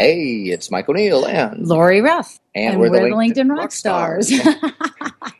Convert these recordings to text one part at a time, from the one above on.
Hey, it's Mike O'Neill and Lori Ruff. And, And we're, the we're the LinkedIn, LinkedIn rock stars.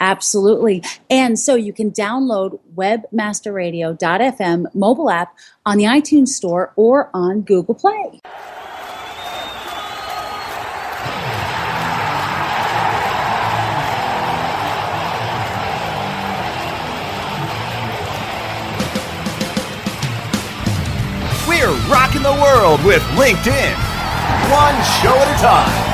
Absolutely. And so you can download webmasterradio.fm mobile app on the iTunes Store or on Google Play. We're rocking the world with LinkedIn. One show at a time.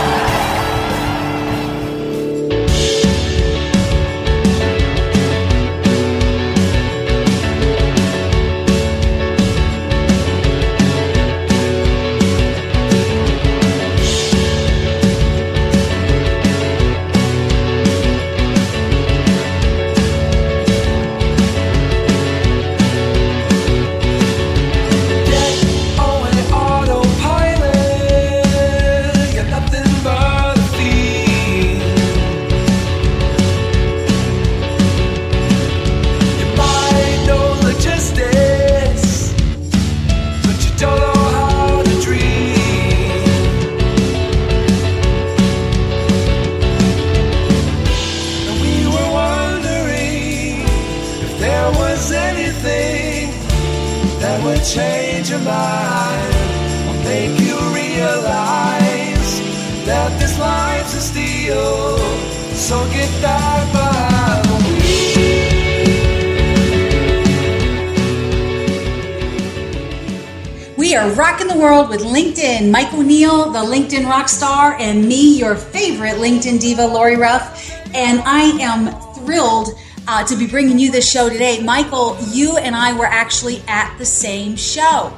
The LinkedIn rock star, and me, your favorite LinkedIn diva, Lori Ruff. And I am thrilled uh, to be bringing you this show today. Michael, you and I were actually at the same show.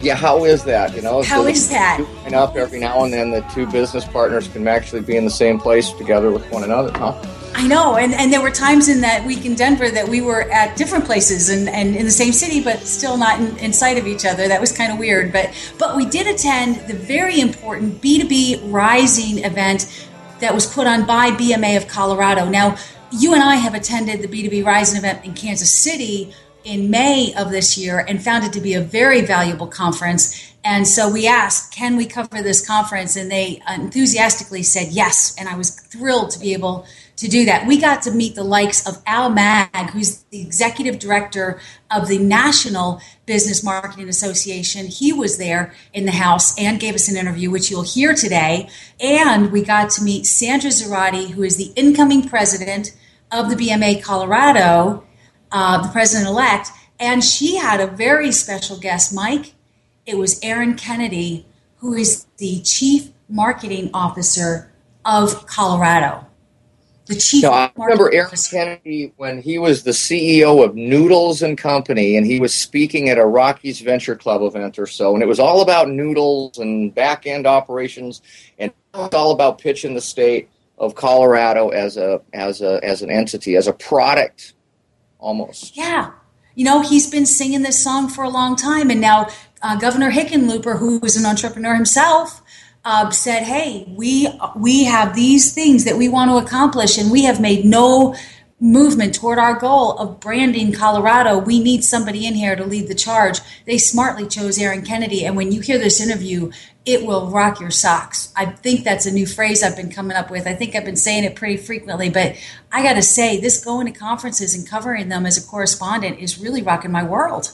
Yeah, how is that? You know, How is that? you Line up every now and then. The two business partners can actually be in the same place together with one another, huh? I know, and, and there were times in that week in Denver that we were at different places and, and in the same city, but still not in, in sight of each other. That was kind of weird, but but we did attend the very important B2B Rising event that was put on by BMA of Colorado. Now, you and I have attended the B2B Rising event in Kansas City in May of this year and found it to be a very valuable conference. And so we asked, can we cover this conference? And they enthusiastically said yes. And I was thrilled to be able to do that. We got to meet the likes of Al Maag, who's the executive director of the National Business Marketing Association. He was there in the house and gave us an interview, which you'll hear today. And we got to meet Sandra Zoratti, who is the incoming president of the BMA Colorado, uh, the president elect. And she had a very special guest, Mike. It was Aaron Kennedy, who is the chief marketing officer of Colorado the chief. So I remember Aaron. Kennedy when he was the CEO of Noodles and Company, and he was speaking at a Rockies Venture Club event or so, and it was all about noodles and back end operations, and it was all about pitching the state of Colorado as a as a as an entity, as a product, almost. Yeah. You know, he's been singing this song for a long time. And now uh, Governor Hickenlooper, who is an entrepreneur himself, uh, said, "Hey, we we have these things that we want to accomplish, and we have made no movement toward our goal of branding Colorado. We need somebody in here to lead the charge." They smartly chose Aaron Kennedy, and when you hear this interview, it will rock your socks. I think that's a new phrase I've been coming up with. I think I've been saying it pretty frequently, but I got to say, this going to conferences and covering them as a correspondent is really rocking my world.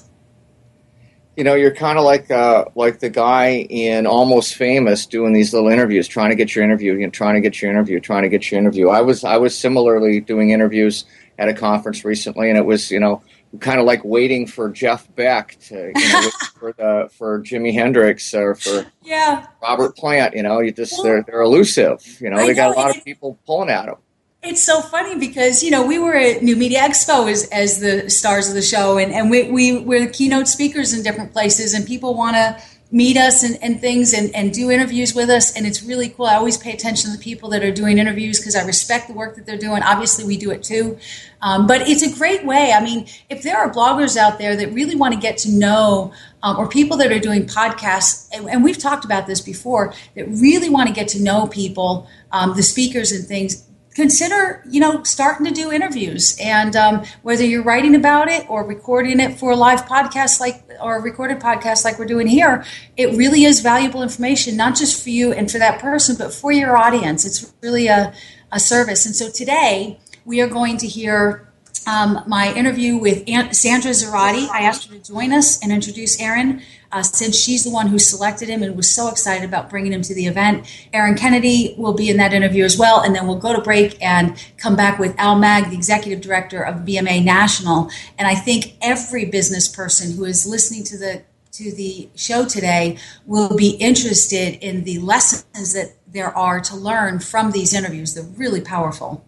You know, you're kind of like uh, like the guy in Almost Famous doing these little interviews, trying to get your interview, you know, trying to get your interview, trying to get your interview. I was I was similarly doing interviews at a conference recently, and it was you know kind of like waiting for Jeff Beck to you know for the for Jimi Hendrix or for yeah Robert Plant. You know, you just they're they're elusive. You know, I they got a lot of people pulling at them. It's so funny because you know we were at New Media Expo as, as the stars of the show, and, and we we we're the keynote speakers in different places, and people want to meet us and, and things and, and do interviews with us, and it's really cool. I always pay attention to the people that are doing interviews because I respect the work that they're doing. Obviously, we do it too, um, but it's a great way. I mean, if there are bloggers out there that really want to get to know, um, or people that are doing podcasts, and, and, we've talked about this before, that really want to get to know people, um, the speakers and things consider you know starting to do interviews. And um, whether you're writing about it or recording it for a live podcast like or a recorded podcast like we're doing here it really is valuable information not just for you and for that person but for your audience. It's really a, a service. And so today we are going to hear um, my interview with Aunt Sandra Zoratti. I asked her to join us and introduce Aaron uh, since she's the one who selected him and was so excited about bringing him to the event. Aaron Kennedy will be in that interview as well, and then we'll go to break and come back with Al Maag, the executive director of BMA National. And I think every business person who is listening to the to the show today will be interested in the lessons that there are to learn from these interviews. They're really powerful.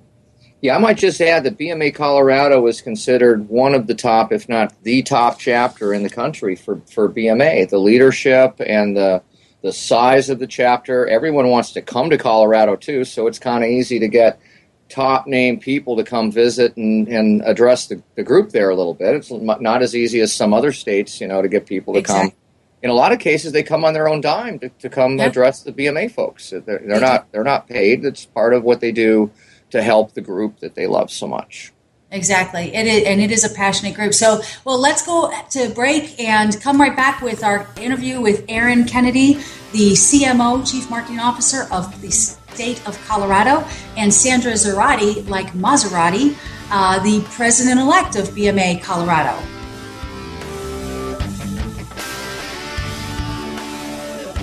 Yeah, I might just add that BMA Colorado is considered one of the top, if not the top chapter in the country for, for BMA. The leadership and the the size of the chapter. Everyone wants to come to Colorado too, so it's kind of easy to get top name people to come visit and, and address the, the group there a little bit. It's not as easy as some other states, you know, to get people to exactly. come. In a lot of cases, they come on their own dime to, to come yeah. address the BMA folks. They're, they're not they're not paid. It's part of what they do to help the group that they love so much. Exactly. It is, and it is a passionate group. So, well, let's go to break and come right back with our interview with Aaron Kennedy, the CMO, Chief Marketing Officer of the state of Colorado, and Sandra Zoratti, like Maserati, uh, the president elect of BMA Colorado.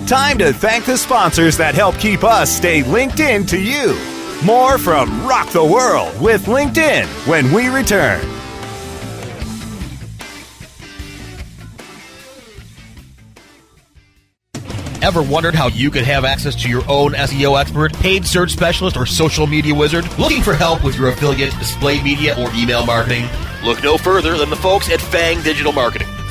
Time to thank the sponsors that help keep us stay linked in to you. More from Rock the World with LinkedIn when we return. Ever wondered how you could have access to your own SEO expert, paid search specialist, or social media wizard? Looking for help with your affiliate, display media, or email marketing? Look no further than the folks at Fang Digital Marketing.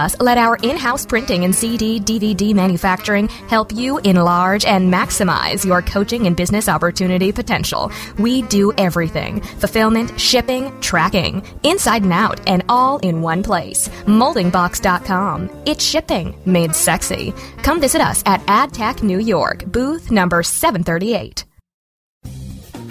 Plus, let our in house printing and CD DVD manufacturing help you enlarge and maximize your coaching and business opportunity potential. We do everything fulfillment, shipping, tracking, inside and out, and all in one place. Moldingbox.com. It's shipping made sexy. Come visit us at AdTech New York, booth number 738.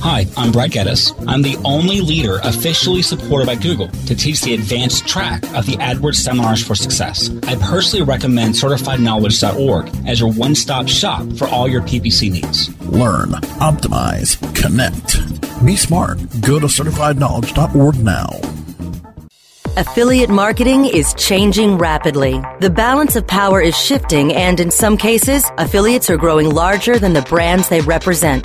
Hi, I'm Brad Geddes. I'm the only leader officially supported by Google to teach the advanced track of the AdWords Seminars for Success. I personally recommend CertifiedKnowledge.org as your one stop shop for all your PPC needs. Learn, optimize, connect. Be smart. Go to CertifiedKnowledge.org now. Affiliate marketing is changing rapidly. The balance of power is shifting, and in some cases, affiliates are growing larger than the brands they represent.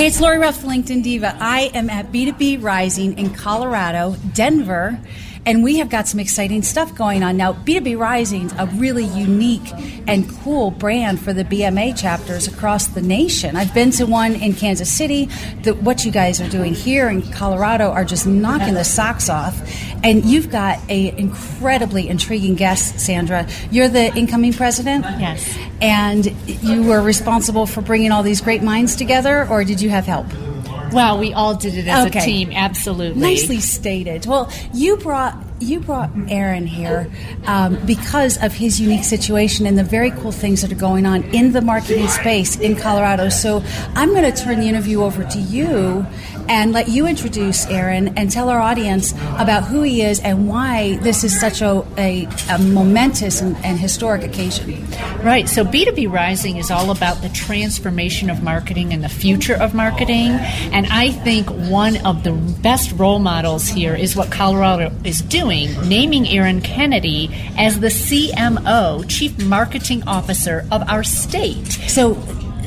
Hey, it's Lori Ruff, LinkedIn Diva. I am at B2B Rising in Colorado, Denver, and we have got some exciting stuff going on. Now, B2B Rising's a really unique and cool brand for the BMA chapters across the nation. I've been to one in Kansas City. The, what you guys are doing here in Colorado are just knocking the socks off. And you've got a incredibly intriguing guest, Sandra. You're the incoming president? Yes. And you were responsible for bringing all these great minds together, or did you have help? Well, we all did it as Okay. a team, absolutely. Nicely stated. Well, you brought you brought Aaron here um, because of his unique situation and the very cool things that are going on in the marketing space in Colorado. So I'm going to turn the interview over to you and let you introduce Aaron and tell our audience about who he is and why this is such a, a, a momentous and, and historic occasion. Right. So B2B Rising is all about the transformation of marketing and the future of marketing. And I think one of the best role models here is what Colorado is doing, naming Aaron Kennedy as the CMO, Chief Marketing Officer of our state. So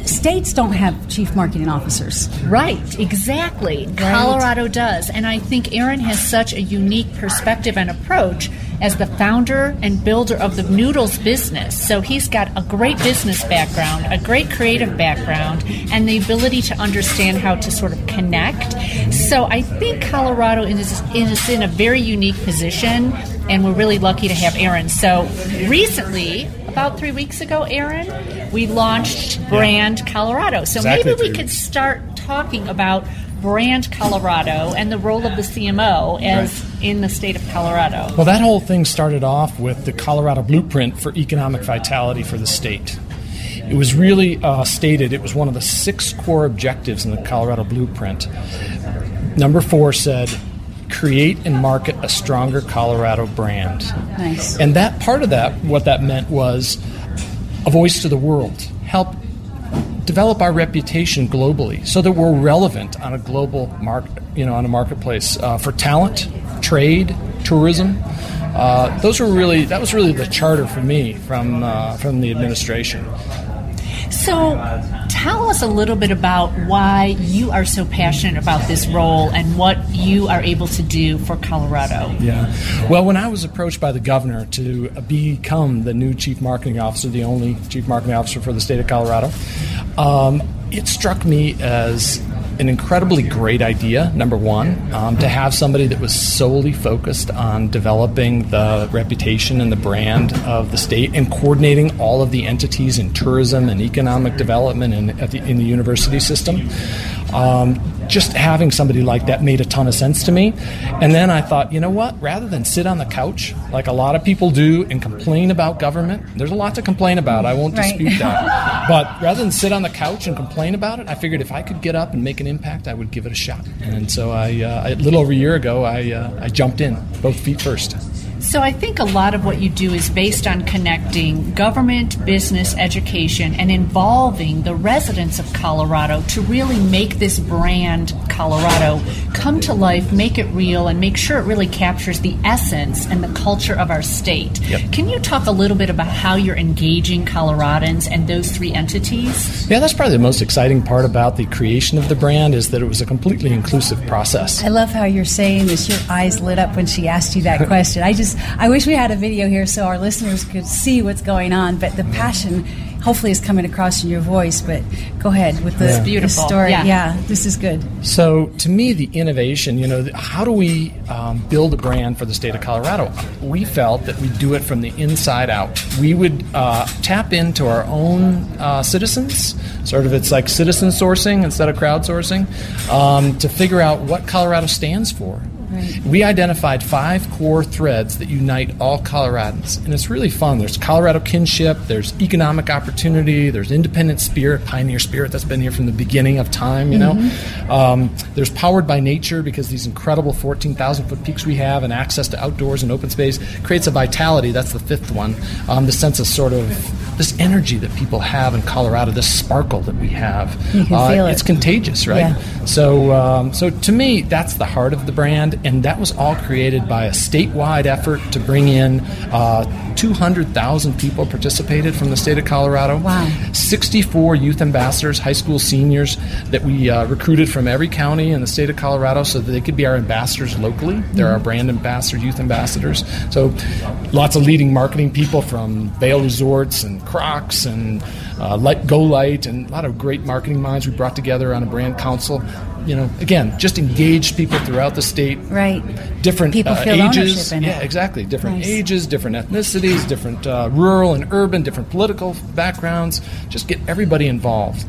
states don't have chief marketing officers. Right, exactly. Colorado does. And I think Aaron has such a unique perspective and approach as the founder and builder of the Noodles business. So he's got a great business background, a great creative background, and the ability to understand how to sort of connect. So I think Colorado is, is in a very unique position, and we're really lucky to have Aaron. So recently, about three weeks ago, Aaron, we launched Brand Colorado. So Exactly maybe we three could start talking about Brand Colorado and the role of the CMO as in the state of Colorado. Well, that whole thing started off with the Colorado Blueprint for Economic Vitality for the state. It was really uh, stated, it was one of the six core objectives in the Colorado Blueprint. Number four said, create and market a stronger Colorado brand. Nice. And that part of that, what that meant was a voice to the world, help develop our reputation globally so that we're relevant on a global market, you know, on a marketplace uh, for talent, trade, tourism. Uh, those were really that was really the charter for me from uh, from the administration. So, tell us a little bit about why you are so passionate about this role and what you are able to do for Colorado. Yeah. Well, when I was approached by the governor to become the new chief marketing officer, the only chief marketing officer for the state of Colorado, um, it struck me as an incredibly great idea, number one, um, to have somebody that was solely focused on developing the reputation and the brand of the state and coordinating all of the entities in tourism and economic development at the, in the university system. Um, just having somebody like that made a ton of sense to me. And then I thought, you know what? Rather than sit on the couch like a lot of people do and complain about government, there's a lot to complain about. I won't Right. dispute that. but rather than sit on the couch and complain about it, I figured if I could get up and make an impact, I would give it a shot. And so I, uh, a little over a year ago, I, uh, I jumped in, both feet first. So, I think a lot of what you do is based on connecting government, business, education, and involving the residents of Colorado to really make this brand Colorado come to life, make it real, and make sure it really captures the essence and the culture of our state. Yep. Can you talk a little bit about how you're engaging Coloradans and those three entities? Yeah, that's probably the most exciting part about the creation of the brand is that it was a completely inclusive process. I love how you're saying this. Your eyes lit up when she asked you that question. I just, I wish we had a video here so our listeners could see what's going on. But the passion hopefully is coming across in your voice. But go ahead with the, It's the beautiful. story. Yeah. Yeah. this is good. So, to me, the innovation, you know, how do we um, build a brand for the state of Colorado? We felt that we'd do it from the inside out. We would uh, tap into our own uh, citizens, sort of it's like citizen sourcing instead of crowdsourcing, um, to figure out what Colorado stands for. We identified five core threads that unite all Coloradans, and it's really fun. There's Colorado kinship, there's economic opportunity, there's independent spirit, pioneer spirit that's been here from the beginning of time. You know, um, there's powered by nature because these incredible 14,000 foot peaks we have and access to outdoors and open space creates a vitality. That's the fifth one. Um, the sense of sort of this energy that people have in Colorado, this sparkle that we have. Uh, it. It's contagious, right? Yeah. So, um, so to me, that's the heart of the brand, and that was all created by a statewide effort to bring in uh, 200,000 people participated from the state of Colorado. Wow. 64 youth ambassadors, high school seniors that we uh, recruited from every county in the state of Colorado so that they could be our ambassadors locally. They're our brand ambassadors, youth ambassadors. So lots of leading marketing people from Vail Resorts and Crocs and uh, Light, GoLite and a lot of great marketing minds we brought together on a brand council. You know, again, just engaged people throughout the state. Right. Different People uh, feel ages. ownership in it. yeah, exactly. Different Nice. ages, different ethnicities, different uh, rural and urban, different political backgrounds. Just get everybody involved.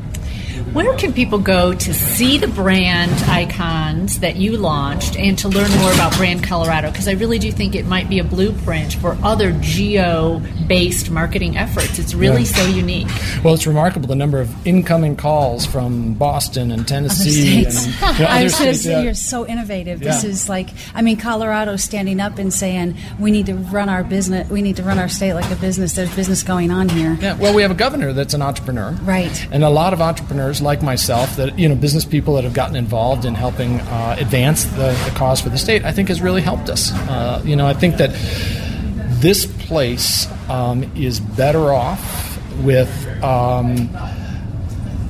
Where can people go to see the brand icons that you launched and to learn more about Brand Colorado? Because I really do think it might be a blueprint for other geo based marketing efforts. It's really Yeah. so unique. Well, it's remarkable the number of incoming calls from Boston and Tennessee and you know, I other was going to states. say yeah. you're so innovative. This is like, I mean, Colorado standing up and saying we need to run our business. We need to run our state like a business. There's business going on here. Yeah, well, we have a governor that's an entrepreneur. Right. And a lot of entrepreneurs like myself that, you know, business people that have gotten involved in helping uh, advance the, the cause for the state, I think has really helped us. Uh, you know, I think that this place um, is better off with um,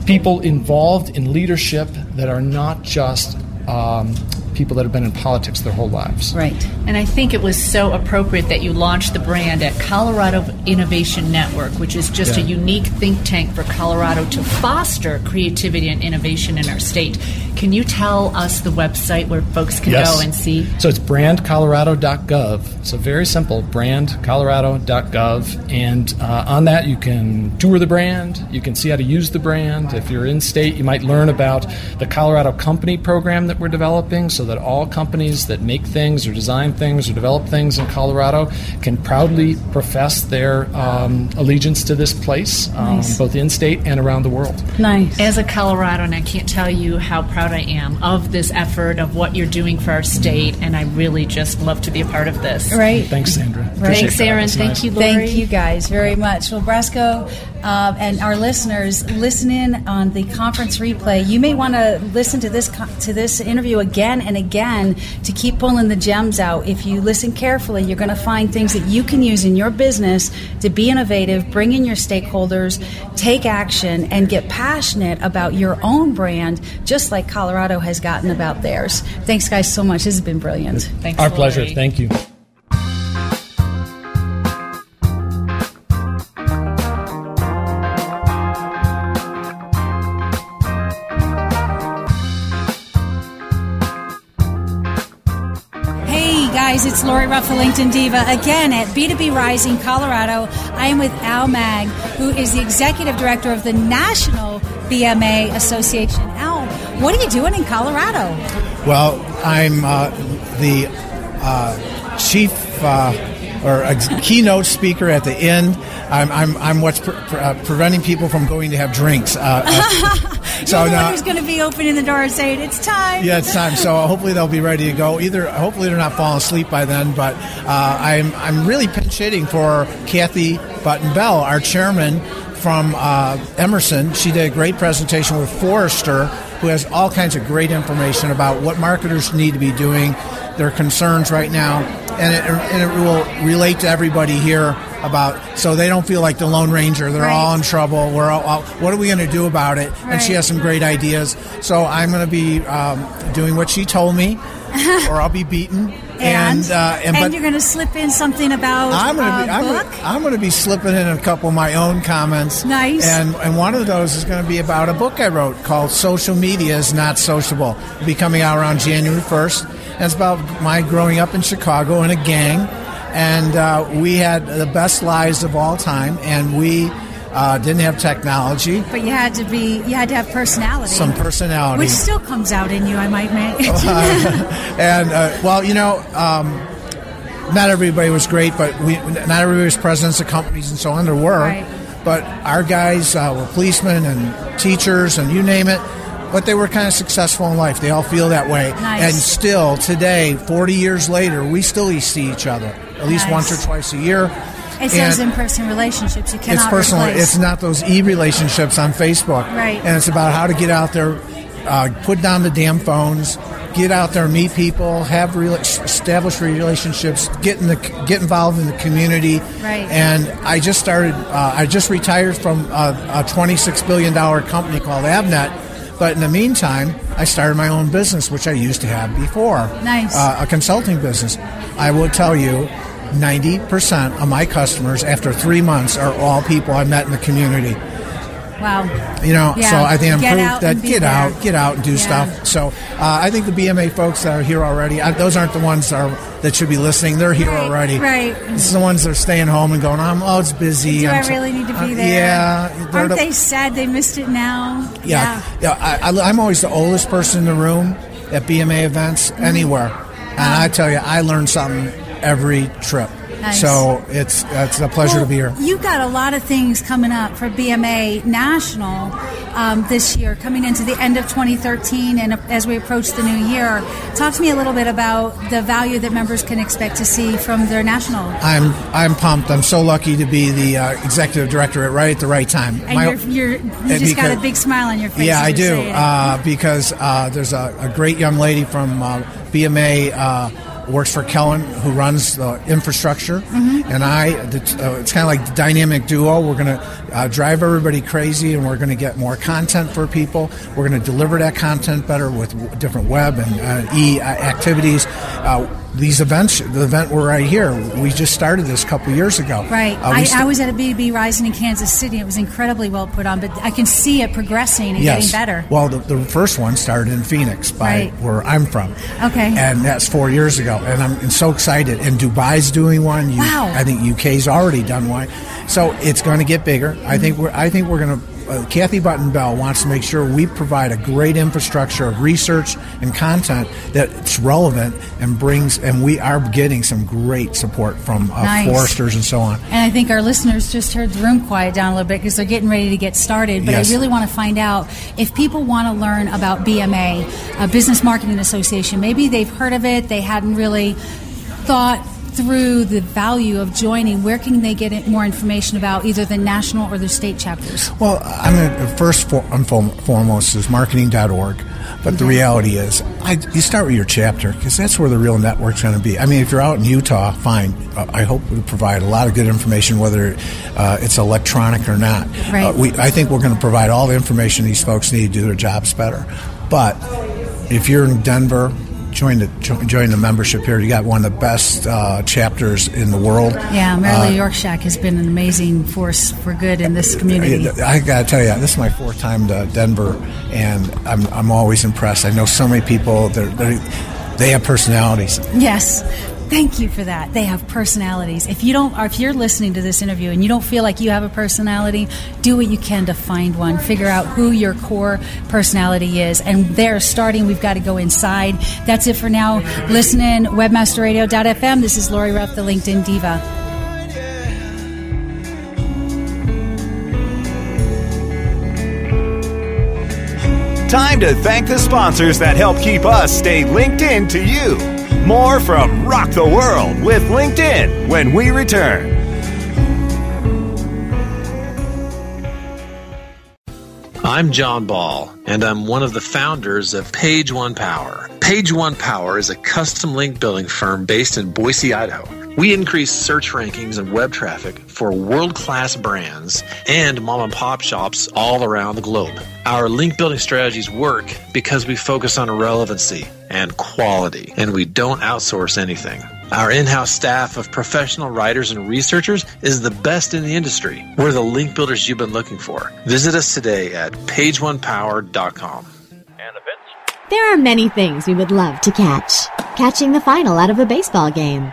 people involved in leadership that are not just um, people that have been in politics their whole lives. Right. And I think it was so appropriate that you launched the brand at Colorado Innovation Network, which is just a unique think tank for Colorado to foster creativity and innovation in our state. Can you tell us the website where folks can Yes. go and see? So it's brandcolorado.gov. So very simple, brandcolorado.gov. And uh, on that, you can tour the brand. You can see how to use the brand. If you're in state, you might learn about the Colorado Company program that we're developing so that all companies that make things or design things or develop things in Colorado can proudly profess their um, allegiance to this place, um, Nice. both in state and around the world. Nice. As a Coloradan, I can't tell you how proud I am of this effort, of what you're doing for our state, and I really just love to be a part of this. Right. Thanks, Sandra. Right. Thanks, that. Aaron. Thank nice. you, Lori. Thank you guys very much. Well, Brasco um, and our listeners, listen in on the conference replay. You may want to listen to this co- to this interview again and again to keep pulling the gems out. If you listen carefully, you're going to find things that you can use in your business to be innovative, bring in your stakeholders, take action, and get passionate about your own brand, just like Colorado has gotten about theirs. Thanks, guys, so much. This has been brilliant. Thanks, Our pleasure. Lori. Thank you. Lori Ruff, the LinkedIn Diva, again at B2B Rising, Colorado. I am with Al Maag, who is the Executive Director of the National BMA Association. Al, what are you doing in Colorado? Well, I'm uh, the uh, chief uh, or a keynote speaker at the end. I'm, I'm, I'm what's pre- pre- uh, preventing people from going to have drinks. Uh, uh, so now, who's going to be opening the door and saying, it's time. yeah, it's time. So hopefully they'll be ready to go. Either hopefully they're not falling asleep by then. But uh, I'm I'm really pinch hitting for Kathy Button Bell, our chairman from uh, Emerson. She did a great presentation with Forrester, who has all kinds of great information about what marketers need to be doing, their concerns right now, and it, and it will relate to everybody here about so they don't feel like the Lone Ranger. They're all in trouble. We're all, all what are we going to do about it? And she has some great ideas. So I'm going to be um, doing what she told me, or I'll be beaten. And And, uh, and, and you're going to slip in something about I'm gonna uh, be I'm gonna, I'm gonna be slipping in a couple of my own comments. Nice. And and one of those is going to be about a book I wrote called "Social Media is Not Sociable." It'll be coming out around January 1st. And it's about my growing up in Chicago in a gang, and uh, we had the best lives of all time, and we uh, didn't have technology. But you had to be, you had to have personality. Some personality. Which still comes out in you, I might admit. and uh, well, you know, um, not everybody was great, but we not everybody was presidents of companies and so on. There were, Right. but our guys uh, were policemen and teachers and you name it. But they were kind of successful in life. They all feel that way. Nice. And still, today, 40 years later, we still see each other at least Nice. once or twice a year. it's those in-person relationships you cannot it's personal. replace. It's not those e relationships on Facebook. Right. And it's about how to get out there, uh, put down the damn phones, get out there, meet people, have real, establish relationships, get in the get involved in the community. Right. And I just started. Uh, I just retired from a, a twenty six billion dollar company called Avnet. But in the meantime, I started my own business, which I used to have before. Nice. Uh, a consulting business. I will tell you, 90% of my customers after three months are all people I met in the community. Wow. You know, Yeah. so I think I'm Get proof that get there. out, get out and do Yeah. stuff. So uh, I think the BMA folks that are here already, I, those aren't the ones that, are, that should be listening. They're here already. right. This is the ones that are staying home and going, oh, it's busy. Do I'm I really need to be uh, there? Yeah. Aren't the- they sad they missed it now? yeah, yeah. I, I, I'm always the oldest person in the room at BMA events Mm-hmm. anywhere, and I tell you, I learn something every trip. Nice. So it's it's a pleasure Well, to be here. You've got a lot of things coming up for BMA National um, this year, coming into the end of 2013, and as we approach the new year. Talk to me a little bit about the value that members can expect to see from their national. I'm I'm pumped. I'm so lucky to be the uh, executive director at right at the right time. And My- you're, you're, you just got a big smile on your face. Yeah, I do. Uh, because uh, there's a, a great young lady from uh, BMA. Works for Kellen, who runs the infrastructure, Mhm. and I. The, uh, it's kind of like the dynamic duo. We're going to uh, drive everybody crazy, and we're going to get more content for people. We're going to deliver that content better with w- different web and uh, e uh, activities. Uh, these events, the event we're right here, we just started this a couple years ago. Right. Uh, I, st- I was at a BB Rising in Kansas City. It was incredibly well put on, but I can see it progressing and yes. getting better. Well, the, the first one started in Phoenix, by Right. where I'm from. Okay. And that's four years ago, and I'm so excited. And Dubai's doing one. You, Wow. I think UK's already done one. So it's going to get bigger. I think we're. I think we're going to. Uh, Kathy Button Bell wants to make sure we provide a great infrastructure of research and content that's relevant and brings. And we are getting some great support from uh, Nice. Forresters and so on. And I think our listeners just heard the room quiet down a little bit because they're getting ready to get started. But Yes. I really want to find out if people want to learn about BMA, uh, Business Marketing Association. Maybe they've heard of it, they hadn't really thought through the value of joining. Where can they get more information about either the national or the state chapters? Well, I'm first and fo- foremost is marketing.org. But the reality is, I, you start with your chapter because that's where the real network's going to be. I mean, if you're out in Utah, fine. Uh, I hope we provide a lot of good information, whether uh, it's electronic or not. Right. Uh, we, I think we're going to provide all the information these folks need to do their jobs better. But if you're in Denver, join the join the membership here. You got one of the best uh, chapters in the world. Yeah, Marilee Uh, Yorkshak has been an amazing force for good in this community. I gotta tell you, this is my fourth time to Denver, and I'm I'm always impressed. I know so many people. They're, they're, they have personalities. Yes. Thank you for that. They have personalities. If you don't, if you're listening to this interview and you don't feel like you have a personality, do what you can to find one. Figure out who your core personality is. And there, starting, we've got to go inside. That's it for now. Listen in, webmasterradio.fm. This is Lori Ruff, the LinkedIn Diva. Time to thank the sponsors that help keep us stay linked in to you. More from Rock the World with LinkedIn when we return. I'm John Ball, and I'm one of the founders of Page One Power. Page One Power is a custom link building firm based in Boise, Idaho. We increase search rankings and web traffic for world class brands and mom and pop shops all around the globe. Our link building strategies work because we focus on relevancy and quality, and we don't outsource anything. Our in house staff of professional writers and researchers is the best in the industry. We're the link builders you've been looking for. Visit us today at pageonepower.com. There are many things we would love to catch. Catching the final out of a baseball game.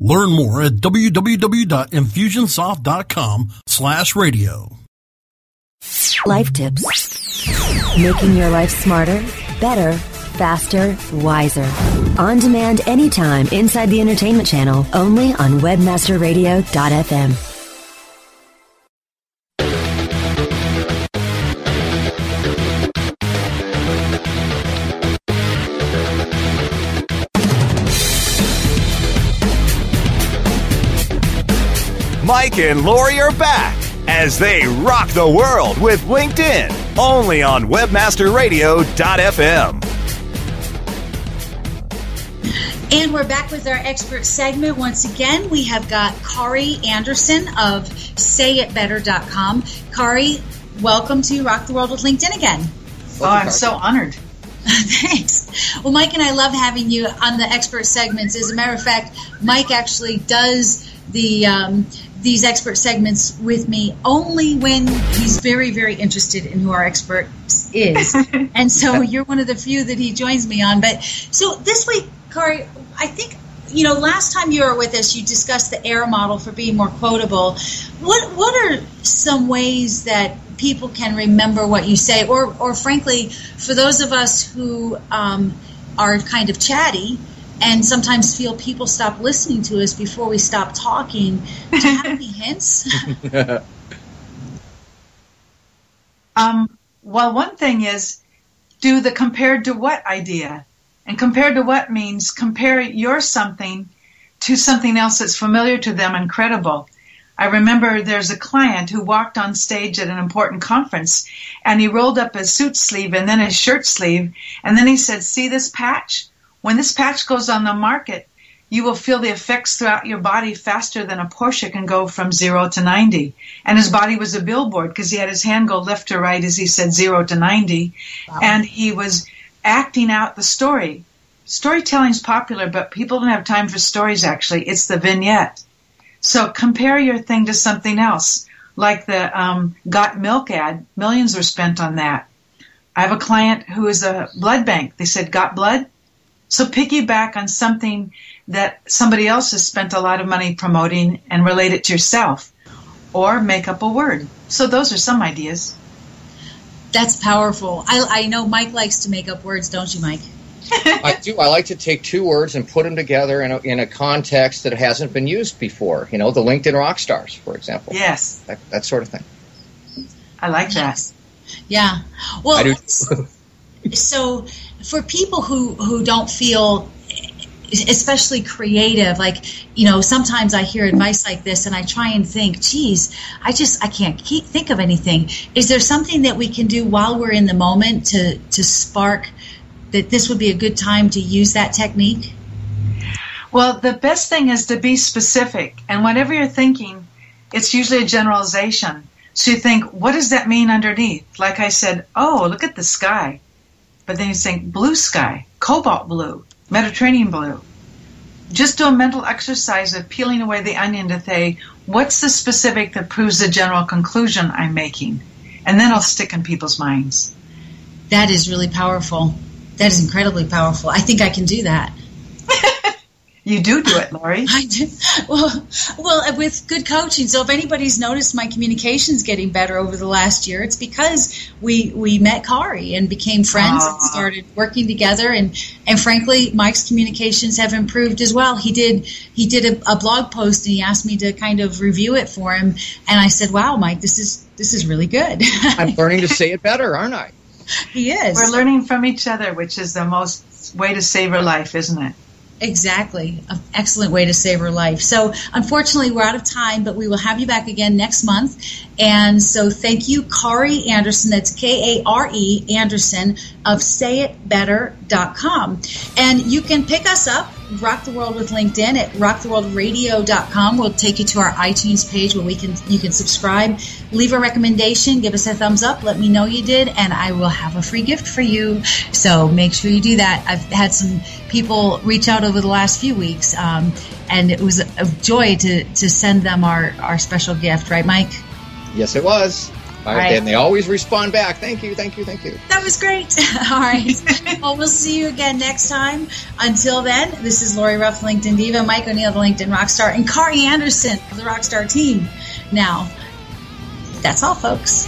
Learn more at www.infusionsoft.com slash radio. Life tips. Making your life smarter, better, faster, wiser. On demand anytime inside the entertainment channel, only on webmasterradio.fm. Mike and Lori are back as they rock the world with LinkedIn, only on webmasterradio.fm. And we're back with our expert segment. Once again, we have got Kare Anderson of sayitbetter.com. Kare, welcome to Rock the World with LinkedIn again. Oh, I'm so honored. Thanks. Well, Mike and I love having you on the expert segments. As a matter of fact, Mike actually does the um, these expert segments with me only when he's very, very interested in who our expert is. and so you're one of the few that he joins me on. But so this week, Kare, I think you know, last time you were with us, you discussed the AIR model for being more quotable. What what are some ways that people can remember what you say, or or frankly, for those of us who um, are kind of chatty and sometimes feel people stop listening to us before we stop talking, do you have any hints? Um, well, one thing is do the compared to what idea. And compared to what means compare your something to something else that's familiar to them and credible. I remember there's a client who walked on stage at an important conference and he rolled up his suit sleeve and then his shirt sleeve and then he said, See this patch? When this patch goes on the market, you will feel the effects throughout your body faster than a Porsche can go from zero to 90. And his body was a billboard because he had his hand go left to right as he said zero to 90. Wow. And he was acting out the story. Storytelling's popular, but people don't have time for stories actually. It's the vignette. So compare your thing to something else, like the um, Got Milk ad. Millions were spent on that. I have a client who is a blood bank. They said, Got blood? So piggyback on something that somebody else has spent a lot of money promoting and relate it to yourself, or make up a word. So those are some ideas. That's powerful. I, I know Mike likes to make up words, don't you, Mike? I do. I like to take two words and put them together in a, in a context that hasn't been used before. You know, the LinkedIn rock stars, for example. Yes. That, that sort of thing. I like that. Yeah. Well, so for people who who don't feel especially creative like you know sometimes i hear advice like this and i try and think geez i just i can't keep, think of anything. Is there something that we can do while we're in the moment to to spark that this would be a good time to use that technique? Well the best thing is to be specific. And whatever you're thinking it's usually a generalization. So you think what does that mean underneath? Like i said oh look at the sky but then you think blue sky, cobalt blue, Mediterranean blue. just do a mental exercise of peeling away the onion to say, what's the specific that proves the general conclusion I'm making? And then I'll stick in people's minds. That is really powerful. That is incredibly powerful. I think I can do that. You do do it, Lori. I do. Well, well, uh, with good coaching. So if anybody's noticed my communications getting better over the last year, it's because we we met Kare and became friends and ah. started working together. And and frankly, Mike's communications have improved as well. He did he did a, a blog post and he asked me to kind of review it for him. And I said, "Wow, Mike, this is this is really good." I'm learning to say it better, aren't I? He is. We're learning from each other, which is the most way to save our life, isn't it? Exactly. An excellent way to save her life. So, unfortunately, we're out of time, but we will have you back again next month. And so, thank you, Kare Anderson. That's K A R E Anderson of sayitbetter.com. And you can pick us up, Rock the World with LinkedIn at rocktheworldradio.com. We'll take you to our iTunes page where we can you can subscribe, leave a recommendation, give us a thumbs up, let me know you did, and I will have a free gift for you. So make sure you do that. I've had some people reach out over the last few weeks, um, and it was a joy to to send them our our special gift. Right, Mike? Yes, it was. All right. And they always respond back. Thank you, thank you, thank you. That was great. All right. well, we'll see you again next time. Until then, this is Lori Ruff, LinkedIn Diva, Mike O'Neill, the LinkedIn Rockstar, and Kare Anderson of the Rockstar team. Now, that's all, folks.